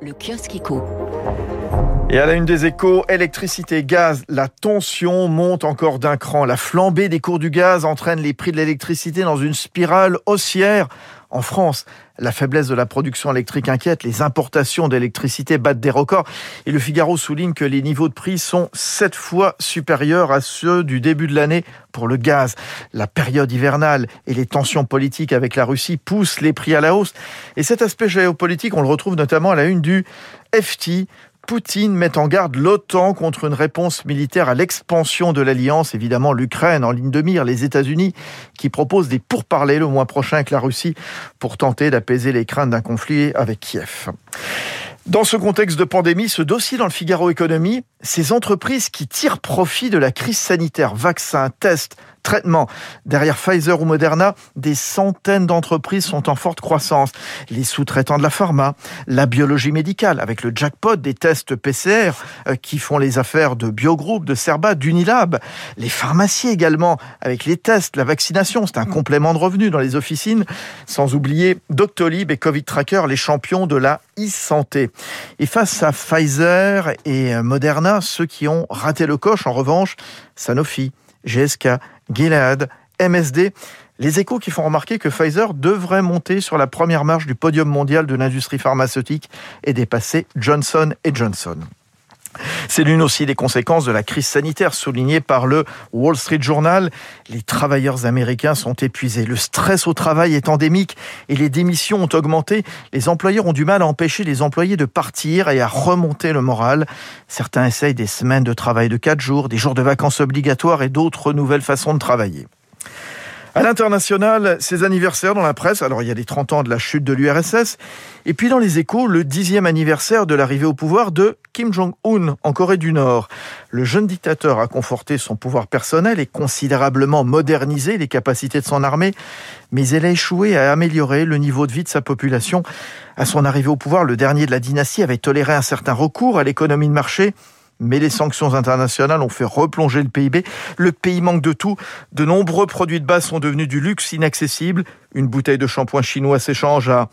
le kiosque éco. Et à la une des échos, électricité, gaz, la tension monte encore d'un cran. La flambée des cours du gaz entraîne les prix de l'électricité dans une spirale haussière. En France, la faiblesse de la production électrique inquiète, les importations d'électricité battent des records. Et le Figaro souligne que les niveaux de prix sont sept fois supérieurs à ceux du début de l'année pour le gaz. La période hivernale et les tensions politiques avec la Russie poussent les prix à la hausse. Et cet aspect géopolitique, on le retrouve notamment à la une du FT, Poutine met en garde l'OTAN contre une réponse militaire à l'expansion de l'alliance. Évidemment, l'Ukraine en ligne de mire, les États-Unis qui proposent des pourparlers le mois prochain avec la Russie pour tenter d'apaiser les craintes d'un conflit avec Kiev. Dans ce contexte de pandémie, ce dossier dans le Figaro Économie, ces entreprises qui tirent profit de la crise sanitaire, vaccins, tests, traitements. Derrière Pfizer ou Moderna, des centaines d'entreprises sont en forte croissance. Les sous-traitants de la pharma, la biologie médicale, avec le jackpot des tests PCR euh, qui font les affaires de Biogroup, de Cerba, d'Unilab. Les pharmacies également, avec les tests, la vaccination, c'est un complément de revenus dans les officines. Sans oublier Doctolib et Covid Tracker, les champions de la e-santé. Et face à Pfizer et Moderna, ceux qui ont raté le coche, en revanche, Sanofi, GSK, Gilead, MSD, les échos qui font remarquer que Pfizer devrait monter sur la première marche du podium mondial de l'industrie pharmaceutique et dépasser Johnson Johnson. C'est l'une aussi des conséquences de la crise sanitaire soulignée par le Wall Street Journal. Les travailleurs américains sont épuisés. Le stress au travail est endémique et les démissions ont augmenté. Les employeurs ont du mal à empêcher les employés de partir et à remonter le moral. Certains essayent des semaines de travail de 4 jours, des jours de vacances obligatoires et d'autres nouvelles façons de travailler. À l'international, ces anniversaires dans la presse, alors il y a les 30 ans de la chute de l'URSS, et puis dans les échos, le dixième anniversaire de l'arrivée au pouvoir de Kim Jong-un en Corée du Nord. Le jeune dictateur a conforté son pouvoir personnel et considérablement modernisé les capacités de son armée, mais elle a échoué à améliorer le niveau de vie de sa population. À son arrivée au pouvoir, le dernier de la dynastie avait toléré un certain recours à l'économie de marché, mais les sanctions internationales ont fait replonger le PIB. Le pays manque de tout. De nombreux produits de base sont devenus du luxe inaccessible. Une bouteille de shampoing chinois s'échange à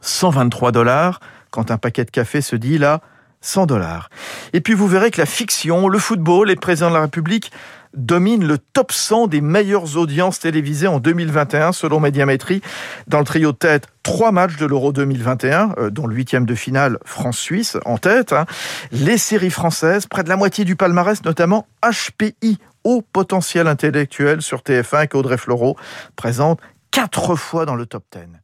123 dollars, quand un paquet de café se dit là 100 dollars. Et puis vous verrez que la fiction, le football, les présidents de la République domine le top 100 des meilleures audiences télévisées en 2021 selon Médiamétrie. Dans le trio tête, trois matchs de l'Euro 2021, euh, dont le huitième de finale France-Suisse en tête. Hein. Les séries françaises, près de la moitié du palmarès, notamment HPI, haut potentiel intellectuel sur TF1 qu'Audrey Fleurot présente quatre fois dans le top 10.